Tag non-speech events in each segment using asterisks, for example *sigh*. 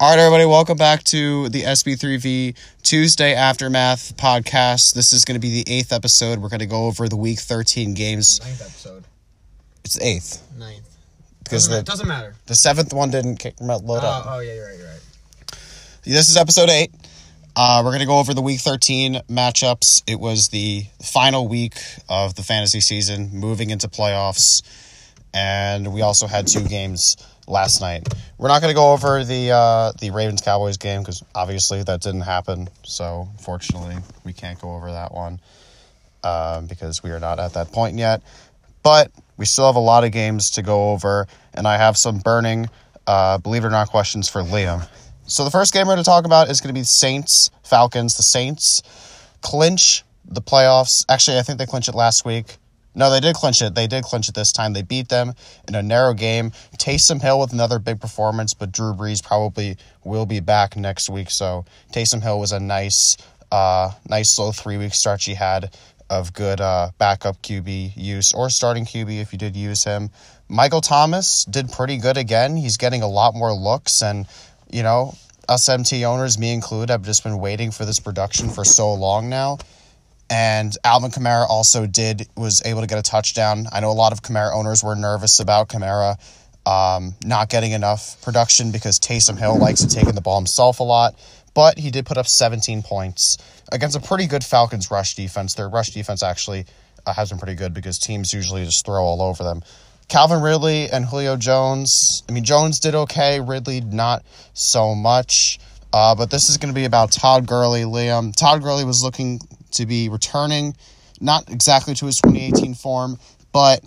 All right, everybody, welcome back to the SB3V Tuesday Aftermath podcast. This is going to be the eighth episode. We're going to go over the week 13 games. Ninth episode. It's eighth Ninth. because Doesn't, the, doesn't matter. the seventh one didn't kick, load Oh, up. oh, yeah, you're right, you're right. This is episode eight. Uh, we're going to go over the week 13 matchups. It was the final week of the fantasy season, moving into playoffs. And we also had two games last night. We're not going to go over the uh, the Ravens Cowboys game because obviously that didn't happen. So, fortunately, we can't go over that one um, because we are not at that point yet. But we still have a lot of games to go over, and I have some burning, uh, believe it or not, questions for Liam. So the first game we're going to talk about is going to be Saints Falcons. The Saints clinch the playoffs. Actually, I think they clinched it last week. No, they did clinch it. They did clinch it this time. They beat them in a narrow game. Taysom Hill with another big performance, but Drew Brees probably will be back next week. So Taysom Hill was a nice, uh, nice little three week stretch he had of good uh, backup QB use or starting QB if you did use him. Michael Thomas did pretty good again. He's getting a lot more looks, and you know, us MT owners, me included, have just been waiting for this production for so long now. And Alvin Kamara also did was able to get a touchdown. I know a lot of Kamara owners were nervous about Kamara um, not getting enough production because Taysom Hill likes to take in the ball himself a lot. But he did put up 17 points against a pretty good Falcons rush defense. Their rush defense actually uh, has been pretty good because teams usually just throw all over them. Calvin Ridley and Julio Jones. I mean, Jones did okay. Ridley not so much. Uh, but this is going to be about Todd Gurley, Liam. Todd Gurley was looking to be returning, not exactly to his 2018 form, but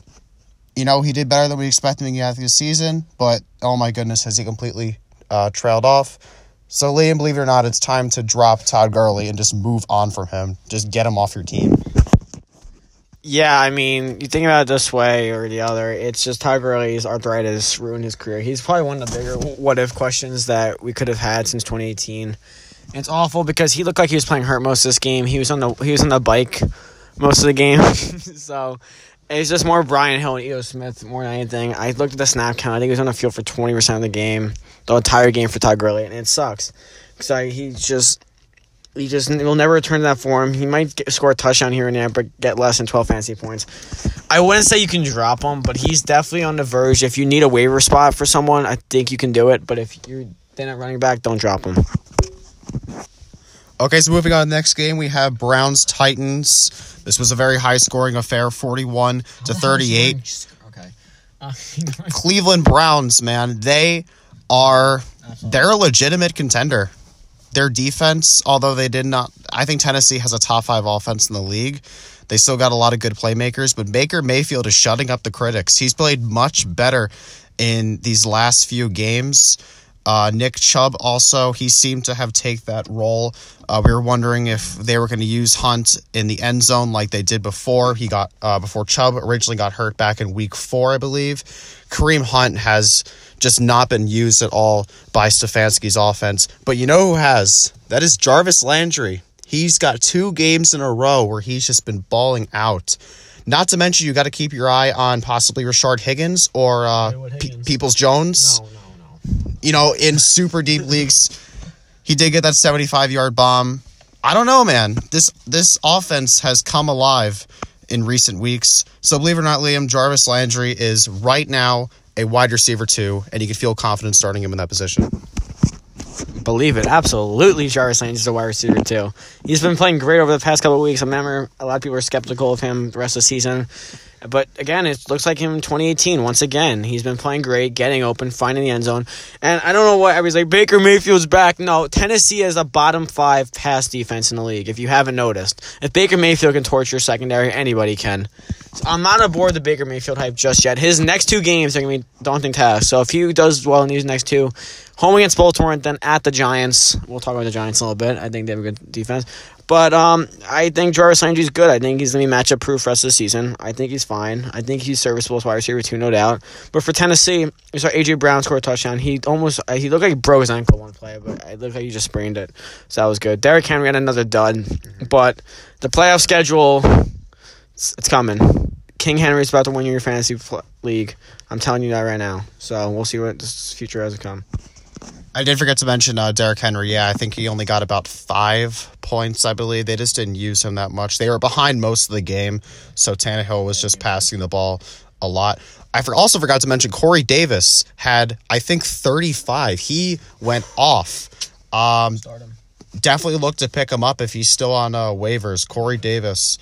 you know he did better than we expected him at the season. But oh my goodness, has he completely uh, trailed off? So Liam, believe it or not, it's time to drop Todd Gurley and just move on from him. Just get him off your team. Yeah, I mean, you think about it this way or the other, it's just Todd Gurley's arthritis ruined his career. He's probably one of the bigger what if questions that we could have had since 2018. It's awful because he looked like he was playing hurt most of this game. He was on the he was on the bike most of the game. *laughs* so it's just more Brian Hill and Ito Smith more than anything. I looked at the snap count. I think he was on the field for 20% of the game, the entire game for Todd Gurley, and it sucks. Because he just he just will never return to that form. He might get, score a touchdown here and there, but get less than 12 fantasy points. I wouldn't say you can drop him, but he's definitely on the verge. If you need a waiver spot for someone, I think you can do it. But if you're then at running back, don't drop him. Okay, so moving on to the next game, we have Browns Titans. This was a very high scoring affair, 41 to 38. Okay. *laughs* Cleveland Browns, man, they are they're a legitimate contender. Their defense, although they did not I think Tennessee has a top 5 offense in the league. They still got a lot of good playmakers, but Baker Mayfield is shutting up the critics. He's played much better in these last few games. Uh, Nick Chubb also he seemed to have take that role. Uh, we were wondering if they were going to use Hunt in the end zone like they did before he got uh, before Chubb originally got hurt back in Week Four, I believe. Kareem Hunt has just not been used at all by Stefanski's offense, but you know who has? That is Jarvis Landry. He's got two games in a row where he's just been balling out. Not to mention, you got to keep your eye on possibly Rashard Higgins or uh, P- Peoples Jones no, no. You know, in super deep leagues, he did get that 75 yard bomb. I don't know, man. This this offense has come alive in recent weeks. So believe it or not, Liam Jarvis Landry is right now a wide receiver too, and you can feel confident starting him in that position. Believe it, absolutely. Jarvis Landry is a wide receiver too. He's been playing great over the past couple weeks. I remember a lot of people were skeptical of him the rest of the season, but again, it looks like him in 2018. Once again, he's been playing great, getting open, finding the end zone. And I don't know what everybody's like. Baker Mayfield's back. No, Tennessee is a bottom five pass defense in the league. If you haven't noticed, if Baker Mayfield can torture secondary, anybody can. So I'm not aboard the Baker Mayfield hype just yet. His next two games are going to be daunting tasks. So if he does well in these next two, home against Baltimore and then at the Giants, we'll talk about the Giants a little bit. I think they have a good defense. But um, I think Jarvis Landry's good. I think he's going to be matchup proof rest of the season. I think he's fine. I think he's serviceable as wide receiver too, no doubt. But for Tennessee, we saw AJ Brown score a touchdown. He almost uh, he looked like he broke his ankle one play, but it looked like he just sprained it. So that was good. Derrick Henry had another dud, but the playoff schedule, it's, it's coming. King Henry's about to win your fantasy league. I'm telling you that right now. So we'll see what this future has to come. I did forget to mention uh, Derrick Henry. Yeah, I think he only got about five points, I believe. They just didn't use him that much. They were behind most of the game, so Tannehill was just passing the ball a lot. I for- also forgot to mention Corey Davis had, I think, 35. He went off. Um, definitely look to pick him up if he's still on uh, waivers. Corey Davis.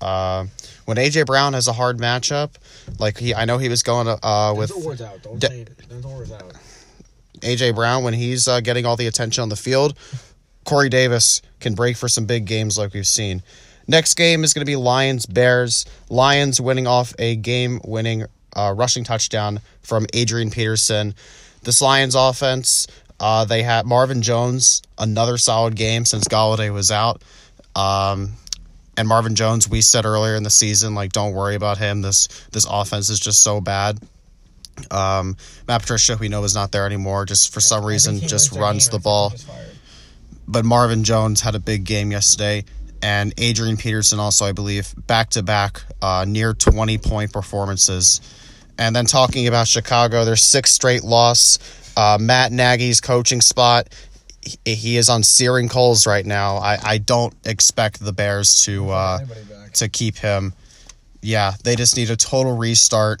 Uh, when AJ Brown has a hard matchup, like he, I know he was going to, uh, with words out. Don't De- say it. Don't words out. AJ Brown when he's uh, getting all the attention on the field. Corey Davis can break for some big games like we've seen. Next game is going to be Lions Bears. Lions winning off a game winning uh, rushing touchdown from Adrian Peterson. This Lions offense, uh, they had Marvin Jones, another solid game since Golladay was out. Um, and Marvin Jones, we said earlier in the season, like don't worry about him. This this offense is just so bad. Um, Matt Patricia, we know is not there anymore. Just for some reason, just runs the ball. But Marvin Jones had a big game yesterday, and Adrian Peterson also, I believe, back to back uh, near twenty point performances. And then talking about Chicago, their sixth straight loss. Uh, Matt Nagy's coaching spot. He, he is on searing coals right now. I, I don't expect the Bears to uh, to keep him. Yeah, they just need a total restart.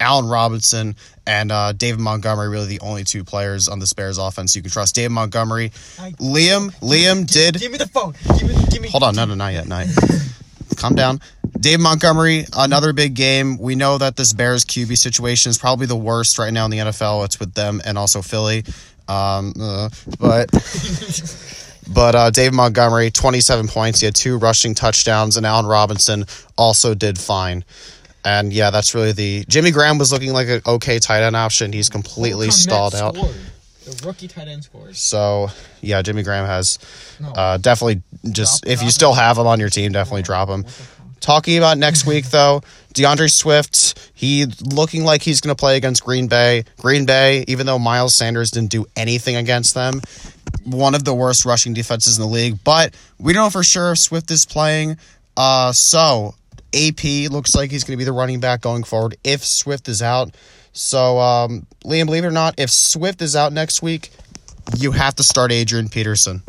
Allen Robinson and uh, David Montgomery really the only two players on this Bears offense you can trust. David Montgomery, Liam, Liam did. Give me the phone. Give me. Give me. Hold on, no, no, not yet, not yet. *laughs* Calm down. Dave Montgomery, another big game. We know that this Bears QB situation is probably the worst right now in the NFL. It's with them and also Philly. Um, uh, but *laughs* but uh, Dave Montgomery, 27 points. He had two rushing touchdowns, and Allen Robinson also did fine. And yeah, that's really the Jimmy Graham was looking like an okay tight end option. He's completely stalled out. The rookie tight end scores. So yeah, Jimmy Graham has No. uh, definitely just Drop- if you drop still have him on your team, definitely drop him. Talking about next week though, DeAndre Swift, he looking like he's going to play against Green Bay. Green Bay, even though Miles Sanders didn't do anything against them, one of the worst rushing defenses in the league. But we don't know for sure if Swift is playing. Uh, so AP looks like he's going to be the running back going forward if Swift is out. So um, Liam, believe it or not, if Swift is out next week, you have to start Adrian Peterson.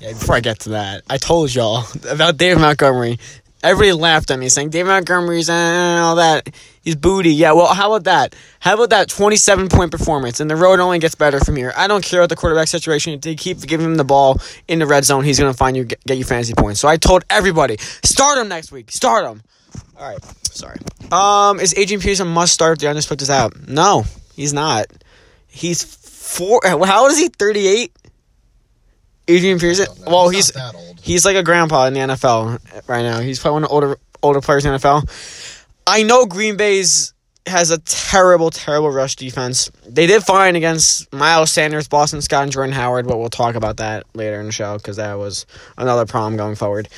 Yeah, before I get to that, I told y'all *laughs* about David Montgomery. Everybody laughed at me saying David Montgomery's uh, all that. He's booty. Yeah, well, how about that? How about that 27 point performance? And the road only gets better from here. I don't care about the quarterback situation. If they keep giving him the ball in the red zone, he's going to find you, get, you fantasy points. So I told everybody, start him next week. Start him. All right. Sorry. Um, is Adrian Peterson must start if DeAndre Swift is out? No, he's not. He's four. How is he? 38? Adrian Peterson? Well, he's. He's like a grandpa in the NFL right now. He's probably one of the older older players in the NFL. I know Green Bay's has a terrible, terrible rush defense. They did fine against Miles Sanders, Boston Scott, and Jordan Howard, but we'll talk about that later in the show because that was another problem going forward.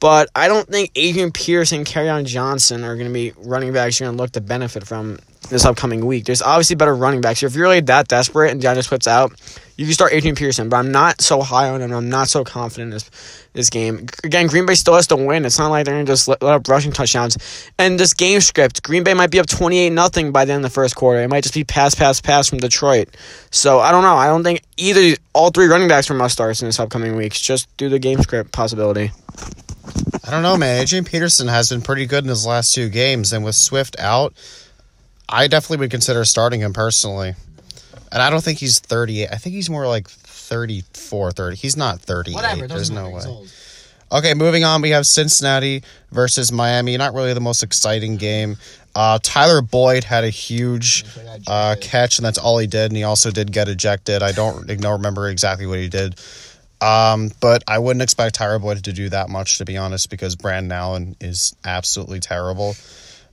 But I don't think Adrian Peterson, Kerryon Johnson are going to be running backs you're going to look to benefit from this upcoming week. There's obviously better running backs. If you're really that desperate and DeAndre Swift's out, you can start Adrian Peterson, but I'm not so high on him. I'm not so confident in this this game. Again, Green Bay still has to win. It's not like they're gonna just let, let up rushing touchdowns. And this game script, Green Bay might be up twenty eight nothing by the end of the first quarter. It might just be pass, pass, pass from Detroit. So I don't know. I don't think either all three running backs are must starts in this upcoming weeks. Just do the game script possibility. I don't know, man. Adrian Peterson has been pretty good in his last two games, and with Swift out, I definitely would consider starting him personally. And I don't think he's 38. I think he's more like 34, 30. He's not 38. There's no way. Okay, moving on. We have Cincinnati versus Miami. Not really the most exciting game. Uh, Tyler Boyd had a huge uh, catch, and that's all he did. And he also did get ejected. I don't, I don't remember exactly what he did. Um, but I wouldn't expect Tyler Boyd to do that much, to be honest, because Brandon Allen is absolutely terrible.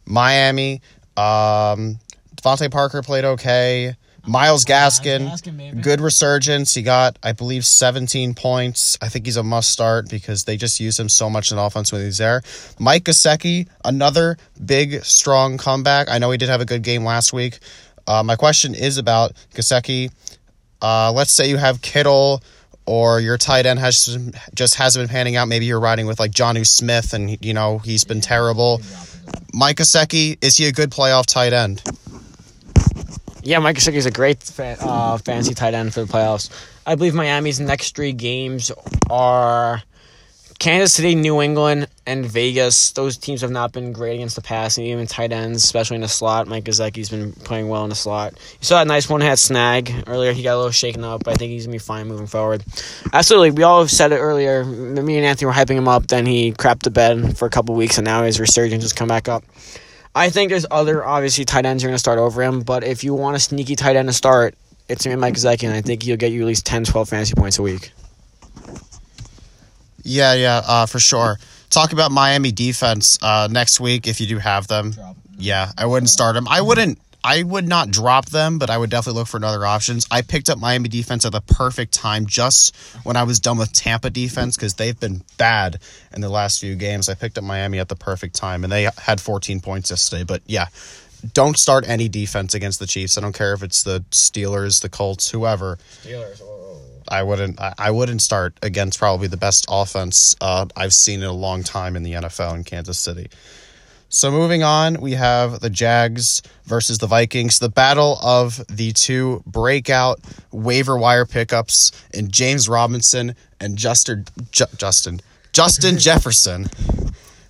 Miami, um, DeVante Parker played okay. Myles Gaskin, Gaskin, good resurgence. He got, I believe, 17 points. I think he's a must start because they just use him so much in offense when he's there. Mike Gesicki, another big, strong comeback. I know he did have a good game last week. Uh, my question is about Gesicki. Uh, let's say you have Kittle or your tight end has just hasn't been panning out. Maybe you're riding with like Jonnu Smith and you know he's been terrible. Mike Gesicki, is he a good playoff tight end? Yeah, Mike Gesicki is a great fa- uh, fantasy tight end for the playoffs. I believe Miami's next three games are Kansas City, New England, and Vegas. Those teams have not been great against the pass, and even tight ends, especially in the slot. Mike Gesicki's been playing well in the slot. You saw a nice one-hat snag earlier. He got a little shaken up, but I think he's gonna be fine moving forward. Absolutely, we all said it earlier. Me and Anthony were hyping him up. Then he crapped the bed for a couple weeks, and now his resurgence has come back up. I think there's other obviously tight ends are going to start over him, but if you want a sneaky tight end to start, it's me to be Mike Gesicki, and I think he'll get you at least 10, 12 fantasy points a week. Yeah, yeah, uh, for sure. Talk about Miami defense uh, next week if you do have them. Yeah, I wouldn't start them. I wouldn't. I would not drop them, but I would definitely look for other options. I picked up Miami defense at the perfect time, just when I was done with Tampa defense because they've been bad in the last few games. I picked up Miami at the perfect time, and they had 14 points yesterday. But yeah, don't start any defense against the Chiefs. I don't care if it's the Steelers, the Colts, whoever. Steelers. I wouldn't. I wouldn't start against probably the best offense uh, I've seen in a long time in the NFL in Kansas City. So moving on, we have the Jags versus the Vikings, the battle of the two breakout waiver wire pickups in James Robinson and Justin Ju- Justin Justin *laughs* Jefferson.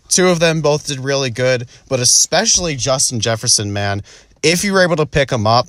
Two of them both did really good, but especially Justin Jefferson, man. If you were able to pick him up,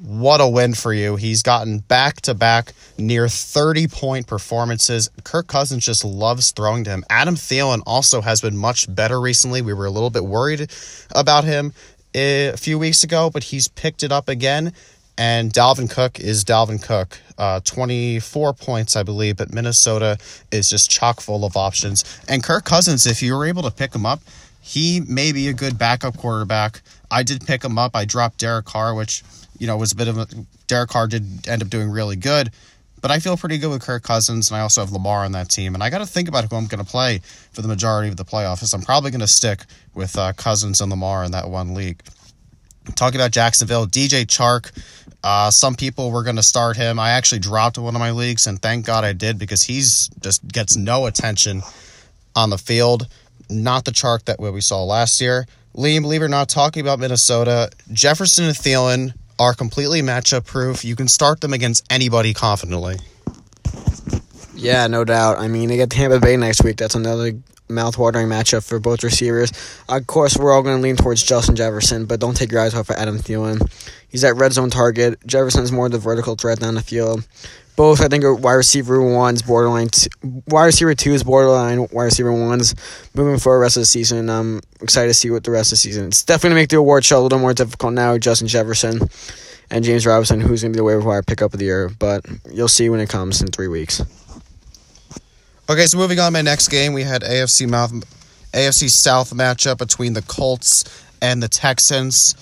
what a win for you. He's gotten back to back near 30 point performances. Kirk Cousins just loves throwing to him. Adam Thielen also has been much better recently. We were a little bit worried about him a few weeks ago, but he's picked it up again. And Dalvin Cook is Dalvin Cook. Uh, 24 points, I believe, but Minnesota is just chock full of options. And Kirk Cousins, if you were able to pick him up, he may be a good backup quarterback. I did pick him up. I dropped Derek Carr, which you know, was a bit of a Derek Carr did end up doing really good. But I feel pretty good with Kirk Cousins, and I also have Lamar on that team. And I got to think about who I'm going to play for the majority of the playoffs. I'm probably going to stick with uh, Cousins and Lamar in that one league. Talking about Jacksonville, DJ Chark. Uh, some people were going to start him. I actually dropped one of my leagues, and thank God I did because he's just gets no attention on the field. Not the Chark that we saw last year. Liam, believe it or not, talking about Minnesota, Jefferson and Thielen are completely matchup proof. You can start them against anybody confidently. Yeah, no doubt. I mean, they get Tampa Bay next week. That's another mouth-watering matchup for both receivers. Of course, we're all going to lean towards Justin Jefferson, but don't take your eyes off of Adam Thielen. He's that red zone target. Jefferson's more the vertical threat down the field. Both, I think, are wide receiver ones, borderline. T- wide receiver twos, borderline wide receiver ones. Moving forward, the rest of the season, I'm excited to see what the rest of the season. It's definitely to make the award show a little more difficult now. Justin Jefferson and James Robinson, who's going to be the waiver wire pickup of the year, but you'll see when it comes in three weeks. Okay, so moving on, my next game, we had AFC Mouth, AFC South matchup between the Colts and the Texans.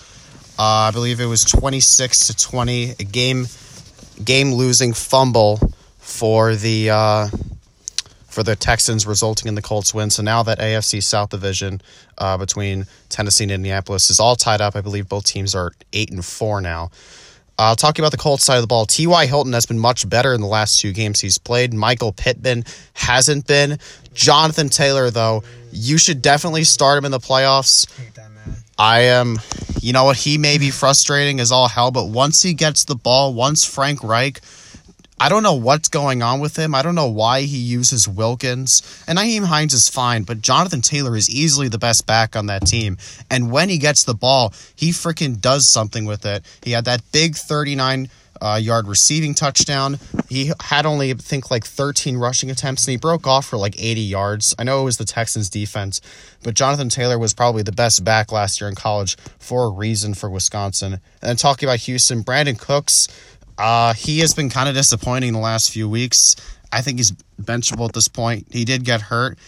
Uh, I believe it was twenty six to twenty, a game game losing fumble for the uh, for the Texans, resulting in the Colts win. So now that AFC South division uh, between Tennessee and Indianapolis is all tied up. I believe both teams are eight and four now. Uh, talking about the Colts side of the ball, T.Y. Hilton has been much better in the last two games he's played. Michael Pittman hasn't been. Jonathan Taylor, though, you should definitely start him in the playoffs. I am, you know what, he may be frustrating as all hell, but once he gets the ball, once Frank Reich, I don't know what's going on with him. I don't know why he uses Wilkins. And Nyheim Hines is fine, but Jonathan Taylor is easily the best back on that team. And when he gets the ball, he freaking does something with it. He had that big 39 uh, yard receiving touchdown. He had only, I think, like 13 rushing attempts, and he broke off for like 80 yards. I know it was the Texans' defense, but Jonathan Taylor was probably the best back last year in college for a reason for Wisconsin. And then talking about Houston, Brandin Cooks, uh, he has been kind of disappointing the last few weeks. I think he's benchable at this point. He did get hurt,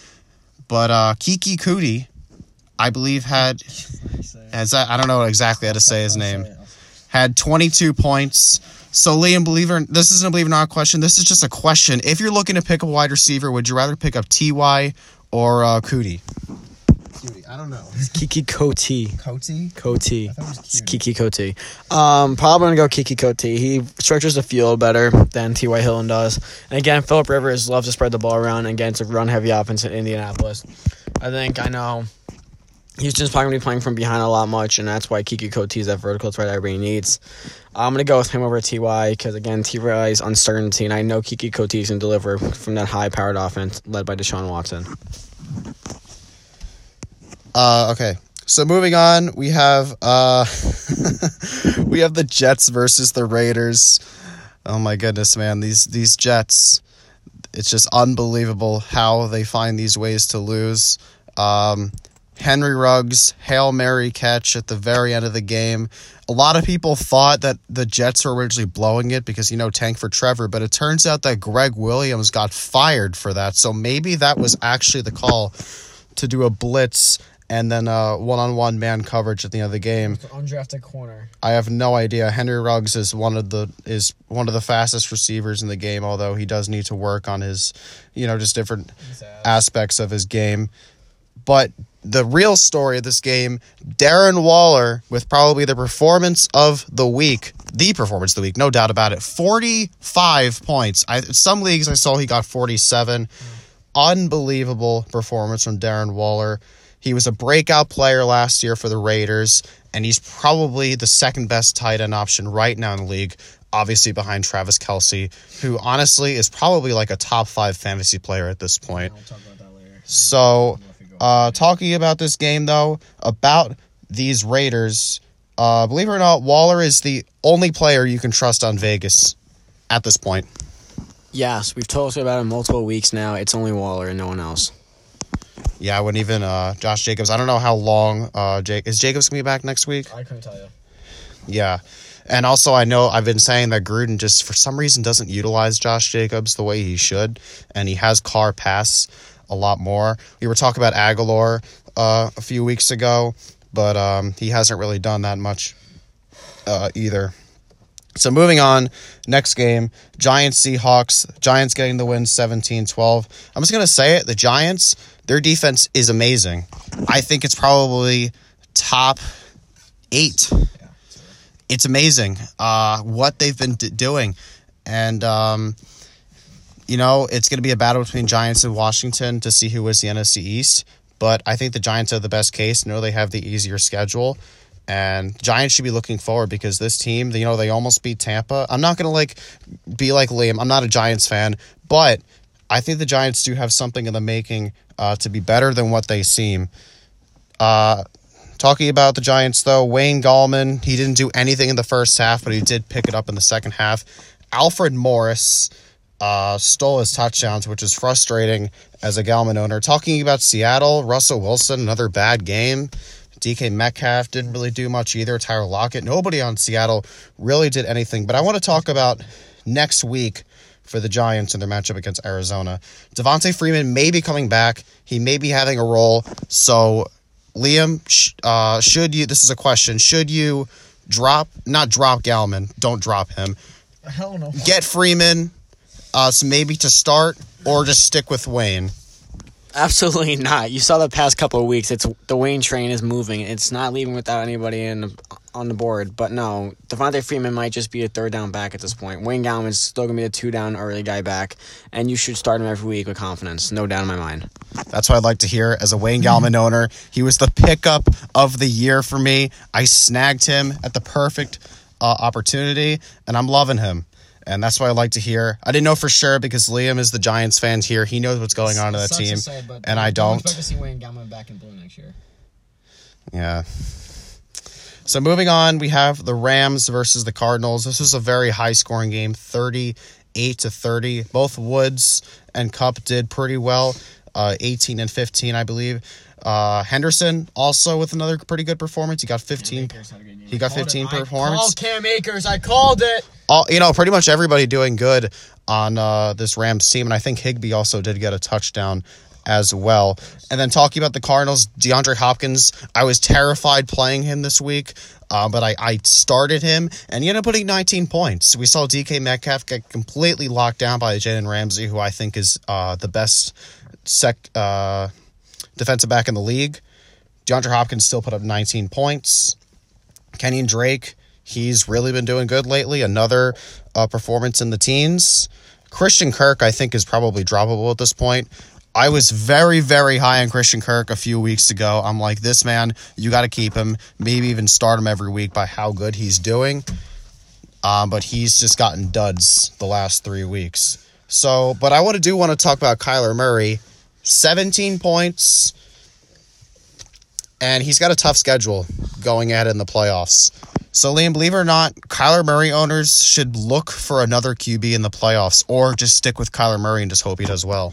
but uh, Keke Coutee, I believe, had as I, I don't know exactly how to say his name, had 22 points. So Liam, believe it, this isn't a believe it or not question. This is just a question. If you're looking to pick a wide receiver, would you rather pick up Ty or uh, Coutee? I don't know. Keke Coty. Coty? Coty. I thought it It's Keke Coty. Um, probably gonna go Keke Coty. He stretches the field better than T.Y. Hilton does. And again, Philip Rivers loves to spread the ball around. And again, it's a run heavy offense in Indianapolis. I think I know. Houston's probably going to be playing from behind a lot much, and that's why Keke Coty is that vertical threat everybody needs. I'm going to go with him over Ty because, again, Ty is uncertainty, and I know Keke Coty can deliver from that high powered offense led by Deshaun Watson. Uh, okay. So moving on, we have uh, *laughs* we have the Jets versus the Raiders. Oh my goodness, man! These these Jets, it's just unbelievable how they find these ways to lose. Um, Henry Ruggs hail mary catch at the very end of the game. A lot of people thought that the Jets were originally blowing it because you know tank for Trevor, but it turns out that Gregg Williams got fired for that. So maybe that was actually the call to do a blitz and then uh, one-on-one man coverage at the end of the game. Undrafted corner. I have no idea. Henry Ruggs is one of the is one of the fastest receivers in the game, although he does need to work on his, you know, just different aspects of his game. But the real story of this game, Darren Waller with probably the performance of the week, the performance of the week, no doubt about it. 45 points. I some leagues I saw he got 47. Unbelievable performance from Darren Waller. He was a breakout player last year for the Raiders, and he's probably the second best tight end option right now in the league, obviously behind Travis Kelce, who honestly is probably like a top five fantasy player at this point. We'll talk about that later. So, uh, talking about this game though, about these Raiders, uh, believe it or not, Waller is the only player you can trust on Vegas at this point. Yes, we've talked about it multiple weeks now. It's only Waller and no one else. Yeah, I wouldn't even uh, Josh Jacobs. I don't know how long uh, Jake is Jacobs gonna be back next week. I couldn't tell you. Yeah. And also, I know I've been saying that Gruden just for some reason doesn't utilize Josh Jacobs the way he should, and he has Carr pass a lot more. We were talking about Agholor uh, a few weeks ago, but um, he hasn't really done that much uh, either. So moving on, next game, Giants Seahawks. Giants getting the win 17-12. I'm just going to say it, the Giants, their defense is amazing. I think it's probably top 8 it's amazing uh, what they've been d- doing, and um, you know it's going to be a battle between Giants and Washington to see who wins the NFC East. But I think the Giants are the best case. know they have the easier schedule, and Giants should be looking forward because this team, you know, they almost beat Tampa. I'm not going to like be like Liam. I'm not a Giants fan, but I think the Giants do have something in the making uh, to be better than what they seem. Uh, Talking about the Giants, though, Wayne Gallman, he didn't do anything in the first half, but he did pick it up in the second half. Alfred Morris uh, stole his touchdowns, which is frustrating as a Gallman owner. Talking about Seattle, Russell Wilson, another bad game. DK Metcalf didn't really do much either. Tyler Lockett, nobody on Seattle really did anything. But I want to talk about next week for the Giants in their matchup against Arizona. Devonta Freeman may be coming back. He may be having a role. So Liam, sh- uh, should you? This is a question. Should you drop? Not drop Gallman. Don't drop him. Hell no. Get Freeman. Uh, so maybe to start, or just stick with Wayne. Absolutely not. You saw the past couple of weeks. It's the Wayne train is moving. It's not leaving without anybody in on the board. But no, Devonta Freeman might just be a third down back at this point. Wayne Gallman's still gonna be a two down early guy back, and you should start him every week with confidence. No doubt in my mind. That's what I'd like to hear as a Wayne Gallman owner. He was the pickup of the year for me. I snagged him at the perfect uh, opportunity, and I'm loving him. And that's what I like to hear. I didn't know for sure because Liam is the Giants fan here. He knows what's going on in that team, and I don't. expect to see Wayne Gallman back in blue next year. Yeah. So moving on, we have the Rams versus the Cardinals. This was a very high scoring game, 38 to 30. Both Woods and Kupp did pretty well, uh, 18 and 15, I believe. Uh, Henderson also with another pretty good performance. He got 15. He got 15 performance. Cam Akers. I called it. All, you know, pretty much everybody doing good on uh, this Rams team, and I think Higbee also did get a touchdown as well. And then talking about the Cardinals, DeAndre Hopkins, I was terrified playing him this week, uh, but I, I started him, and he ended up putting 19 points. We saw DK Metcalf get completely locked down by Jalen Ramsey, who I think is uh, the best sec uh, defensive back in the league. DeAndre Hopkins still put up 19 points. Kenyan Drake, he's really been doing good lately. Another uh, performance in the teens. Christian Kirk, I think, is probably droppable at this point. I was very, very high on Christian Kirk a few weeks ago. I'm like, this man, you got to keep him, maybe even start him every week by how good he's doing. Um, but he's just gotten duds the last three weeks. So, but I want to do want to talk about Kyler Murray. 17 points, and he's got a tough schedule going ahead in the playoffs. So, Liam, believe it or not, Kyler Murray owners should look for another QB in the playoffs or just stick with Kyler Murray and just hope he does well.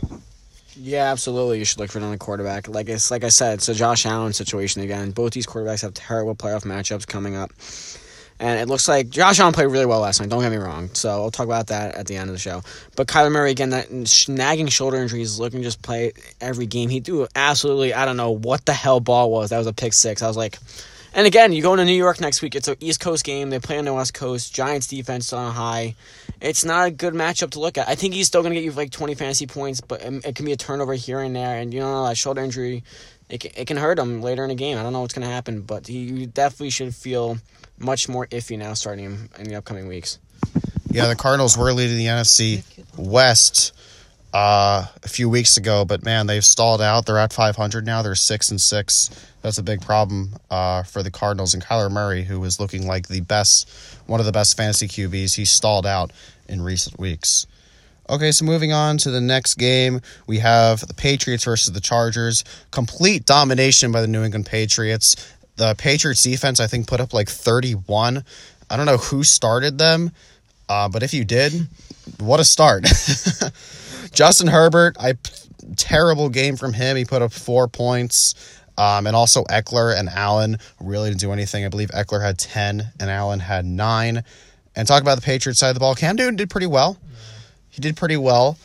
Yeah, absolutely. You should look for another quarterback. Like it's like I said, it's a Josh Allen situation again. Both these quarterbacks have terrible playoff matchups coming up. And it looks like Josh Allen played really well last night. Don't get me wrong. So I'll talk about that at the end of the show. But Kyler Murray again, that nagging shoulder injury is looking to just play every game. He threw absolutely I don't know what the hell ball was. That was a pick six. I was like, and again, you go into New York next week. It's an East Coast game. They play on the West Coast. Giants defense on high. It's not a good matchup to look at. I think he's still going to get you like 20 fantasy points, but um, it, can be a turnover here and there. And you know, that shoulder injury, it can, it can hurt him later in the game. I don't know what's going to happen, but he definitely should feel much more iffy now starting him in the upcoming weeks. Yeah, the Cardinals were leading the NFC West uh, a few weeks ago, but man, they've stalled out. They're at 500 now. They're six and six. That's a big problem uh, for the Cardinals and Kyler Murray, who is looking like the best, one of the best fantasy QBs. He stalled out in recent weeks. Okay, so moving on to the next game, we have the Patriots versus the Chargers. Complete domination by the New England Patriots. The Patriots defense, I think, put up like 31. I don't know who started them, uh, but if you did, what a start. *laughs* Justin Herbert, I terrible game from him. He put up four points. Um, and also Ekeler and Allen really didn't do anything. I believe Ekeler had 10 and Allen had 9. And talk about the Patriots side of the ball. Cam Newton did pretty well. He did pretty well,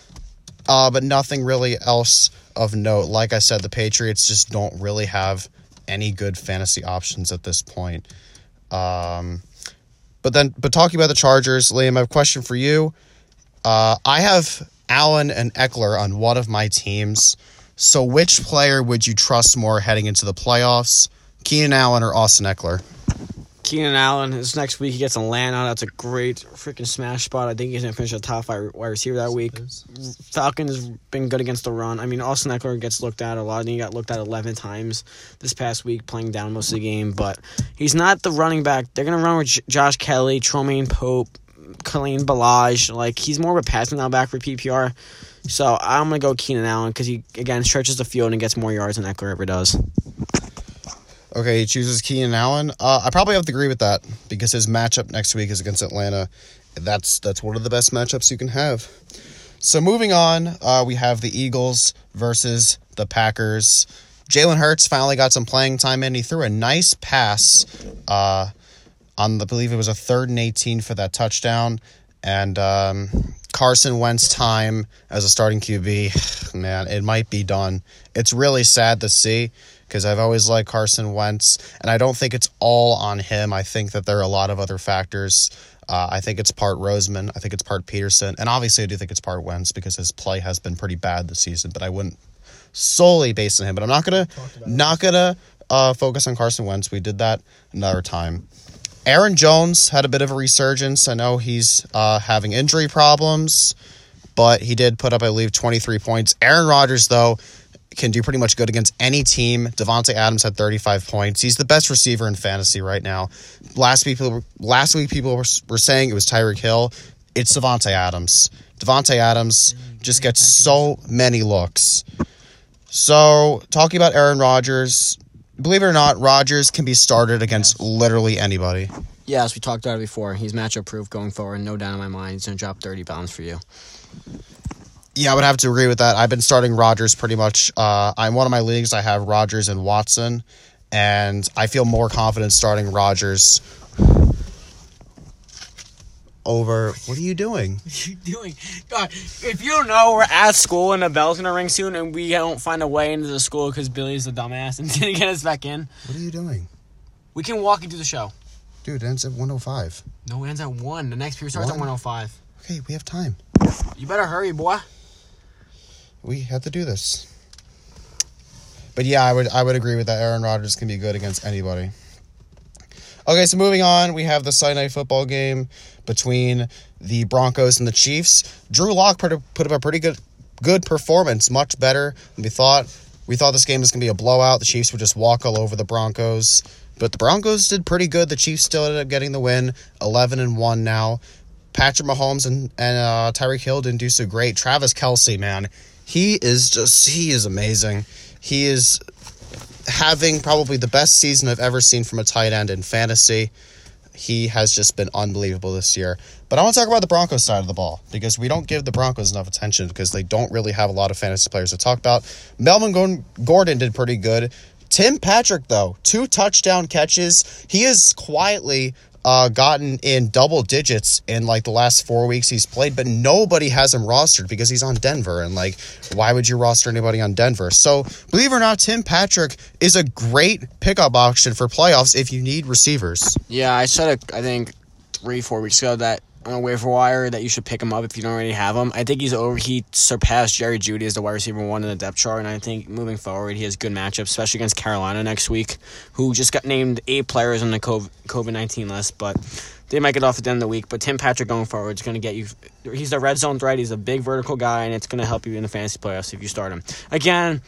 uh, but nothing really else of note. Like I said, the Patriots just don't really have any good fantasy options at this point. Um, but then, but talking about the Chargers, Liam, I have a question for you. Uh, I have Allen and Ekeler on one of my teams. So, which player would you trust more heading into the playoffs? Keenan Allen or Austin Ekeler? Keenan Allen is next week. He gets Atlanta. That's a great freaking smash spot. I think he's gonna finish a top five wide receiver that week. Falcons been good against the run. I mean, Austin Ekeler gets looked at a lot. And He got looked at eleven times this past week, playing down most of the game. But he's not the running back. They're gonna run with J- Josh Kelley, Troymaine Pope, Kalen Ballage. Like he's more of a passing down back for PPR. So I'm gonna go Keenan Allen because he again stretches the field and gets more yards than Ekeler ever does. Okay, he chooses Keenan Allen. Uh, I probably have to agree with that because his matchup next week is against Atlanta. That's that's one of the best matchups you can have. So moving on, uh, we have the Eagles versus the Packers. Jalen Hurts finally got some playing time in. He threw a nice pass uh, on the I believe it was a third and eighteen for that touchdown, and um, Carson Wentz time as a starting QB, *sighs* man, it might be done. It's really sad to see because I've always liked Carson Wentz, and I don't think it's all on him. I think that there are a lot of other factors. Uh, I think it's part Roseman. I think it's part Pederson, and obviously I do think it's part Wentz because his play has been pretty bad this season. But I wouldn't solely base on him. But I'm not gonna not gonna uh, focus on Carson Wentz. We did that another time. Aaron Jones had a bit of a resurgence. I know he's uh, having injury problems, but he did put up, I believe, 23 points. Aaron Rodgers, though, can do pretty much good against any team. Davante Adams had 35 points. He's the best receiver in fantasy right now. Last week, people, last week people were, were saying it was Tyreek Hill. It's Davante Adams. Davante Adams just gets so many looks. So, talking about Aaron Rodgers, believe it or not, Rodgers can be started against yes. literally anybody. Yes, we talked about it before. He's matchup proof going forward. No doubt in my mind. He's going to drop 30 pounds for you. Yeah, I would have to agree with that. I've been starting Rodgers pretty much. Uh, I'm one of my leagues. I have Rodgers and Watson, and I feel more confident starting Rodgers over. What are you doing? What *laughs* are you doing? God, if you don't know, we're at school and the bell's gonna ring soon, and we don't find a way into the school because Billy's a dumbass and *laughs* didn't get us back in. What are you doing? We can walk into the show. Dude, it ends at 105. No, it ends at 1. The next period starts One? at 105. Okay, we have time. You better hurry, boy. We have to do this. But yeah, I would I would agree with that. Aaron Rodgers can be good against anybody. Okay, so moving on, we have the Sunday night football game between the Broncos and the Chiefs. Drew Lock put, put up a pretty good good performance, much better than we thought. We thought this game was going to be a blowout. The Chiefs would just walk all over the Broncos. But the Broncos did pretty good. The Chiefs still ended up getting the win, 11 and 1 now. Patrick Mahomes and, and uh, Tyreek Hill didn't do so great. Travis Kelce, man, he is just, he is amazing. He is having probably the best season I've ever seen from a tight end in fantasy. He has just been unbelievable this year. But I want to talk about the Broncos side of the ball because we don't give the Broncos enough attention because they don't really have a lot of fantasy players to talk about. Melvin Gordon did pretty good. Tim Patrick, though, two touchdown catches. He is quietly uh, gotten in double digits in like the last four weeks he's played, but nobody has him rostered because he's on Denver. And like, why would you roster anybody on Denver? So, believe it or not, Tim Patrick is a great pickup option for playoffs if you need receivers. Yeah, I said it, I think, three, four weeks ago that on a waiver wire that you should pick him up if you don't already have him. I think he's over. He surpassed Jerry Jeudy as the wide receiver one in the depth chart, and I think moving forward he has good matchups, especially against Carolina next week, who just got named eight players on the COVID nineteen list, but they might get off at the end of the week. But Tim Patrick going forward is going to get you. He's the red zone threat. He's a big vertical guy, and it's going to help you in the fantasy playoffs if you start him. Again,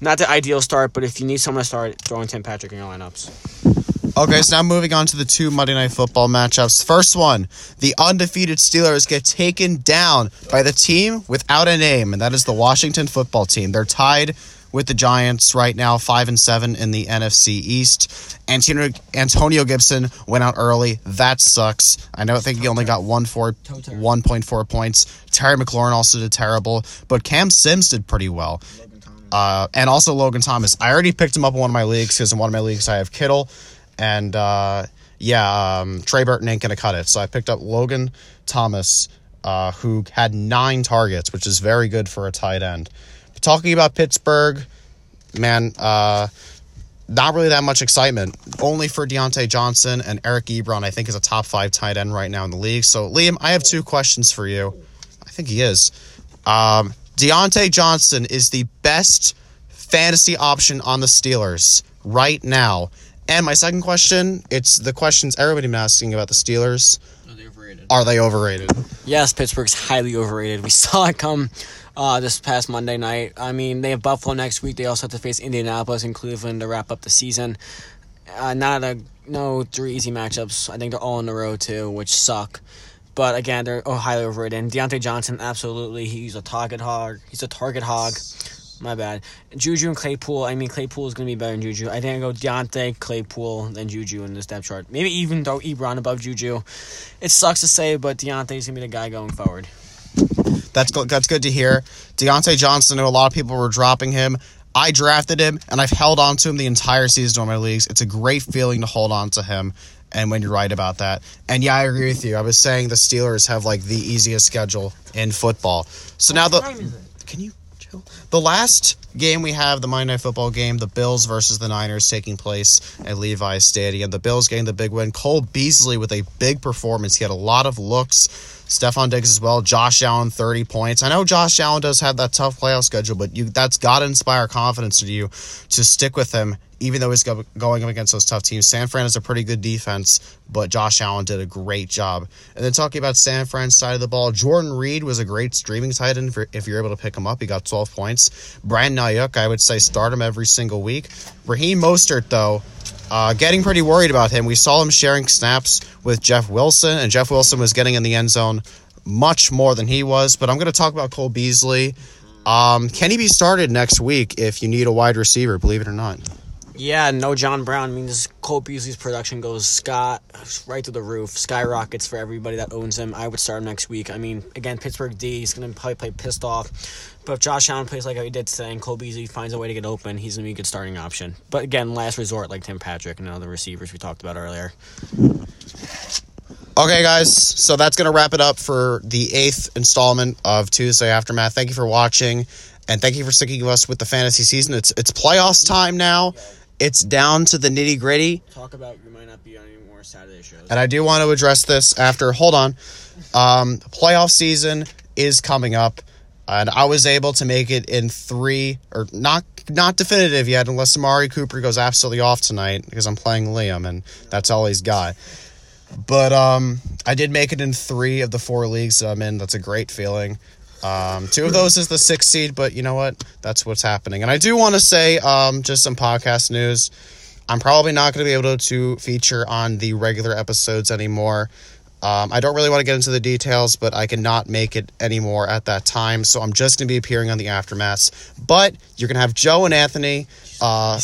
not the ideal start, but if you need someone to start, throwing Tim Patrick in your lineups. Okay, so now moving on to the two Monday Night Football matchups. First one, the undefeated Steelers get taken down by the team without a name, and that is the Washington Football Team. They're tied with the Giants right now, five and seven in the NFC East. Antonio, Antonio Gibson went out early. That sucks. I know. I think he only got one four, one point four points. Terry McLaurin also did terrible, but Cam Sims did pretty well. Uh, and also Logan Thomas. I already picked him up in one of my leagues because in one of my leagues I have Kittle and uh, yeah, um, Trey Burton ain't gonna cut it. So I picked up Logan Thomas, uh, who had nine targets, which is very good for a tight end. But talking about Pittsburgh, man, uh, not really that much excitement. Only for Diontae Johnson and Eric Ebron, I think, is a top five tight end right now in the league. So Liam, I have two questions for you. I think he is. Um, Diontae Johnson is the best fantasy option on the Steelers right now. And my second question, it's the questions everybody been asking about the Steelers. Are they overrated? Are they overrated? Yes, Pittsburgh's highly overrated. We *laughs* saw it come uh, this past Monday night. I mean, they have Buffalo next week. They also have to face Indianapolis and Cleveland to wrap up the season. Uh, not a no three easy matchups. I think they're all in a row too, which suck. But again, they're oh, highly overrated. And Diontae Johnson, absolutely, he's a target hog. He's a target hog. My bad. Juju and Claypool. I mean, Claypool is going to be better than Juju. I think I go Diontae, Claypool, then Juju in this depth chart. Maybe even throw Ebron above Juju. It sucks to say, but Diontae is going to be the guy going forward. That's good. That's good to hear. Diontae Johnson. Know a lot of people were dropping him. I drafted him, and I've held on to him the entire season in my leagues. It's a great feeling to hold on to him. And when you're right about that, and yeah, I agree with you. I was saying the Steelers have like the easiest schedule in football. So what now the can you the last game we have, the Monday Night Football game, the Bills versus the Niners taking place at Levi's Stadium. The Bills getting the big win. Cole Beasley with a big performance. He had a lot of looks. Stefon Diggs as well. Josh Allen, 30 points. I know Josh Allen does have that tough playoff schedule, but you that's got to inspire confidence to you to stick with him even though he's go, going up against those tough teams. San Fran is a pretty good defense, but Josh Allen did a great job. And then talking about San Fran's side of the ball, Jordan Reed was a great streaming tight end if you're able to pick him up. He got 12 points. Brandon Aiyuk, I would say start him every single week. Raheem Mostert, though, uh, getting pretty worried about him. We saw him sharing snaps with Jeff Wilson, and Jeff Wilson was getting in the end zone much more than he was. But I'm going to talk about Cole Beasley. Um, can he be started next week if you need a wide receiver, believe it or not? Yeah, no John Brown means Cole Beasley's production goes Scott right to the roof, skyrockets for everybody that owns him. I would start him next week. I mean, again, Pittsburgh D he's going to probably play pissed off, but if Josh Allen plays like he did today and Cole Beasley finds a way to get open, he's going to be a good starting option. But again, last resort like Tim Patrick and other receivers we talked about earlier. Okay, guys, so that's going to wrap it up for the eighth installment of Tuesday Aftermath. Thank you for watching, and thank you for sticking with us with the fantasy season. It's it's playoffs time now. It's down to the nitty gritty. Talk about we might not be on any more Saturday shows. And I do want to address this after. Hold on, um, playoff season is coming up, and I was able to make it in three or not not definitive yet, unless Amari Cooper goes absolutely off tonight because I'm playing Liam, and that's all he's got. But um, I did make it in three of the four leagues that I'm in. That's a great feeling. Um, two of those is the sixth seed, but you know what? That's what's happening. And I do want to say um, just some podcast news. I'm probably not going to be able to feature on the regular episodes anymore. Um, I don't really want to get into the details, but I cannot make it anymore at that time. So I'm just going to be appearing on the aftermaths. But you're going to have Joe and Anthony, uh,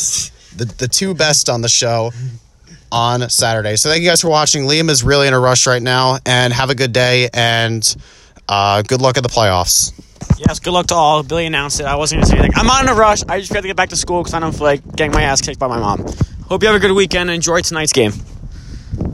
the the two best on the show, on Saturday. So thank you guys for watching. Liam is really in a rush right now, and have a good day and uh, good luck at the playoffs. Yes, good luck to all. Billy announced it. I wasn't going to say anything. I'm not in a rush. I just got to get back to school because I don't feel like getting my ass kicked by my mom. Hope you have a good weekend enjoy tonight's game.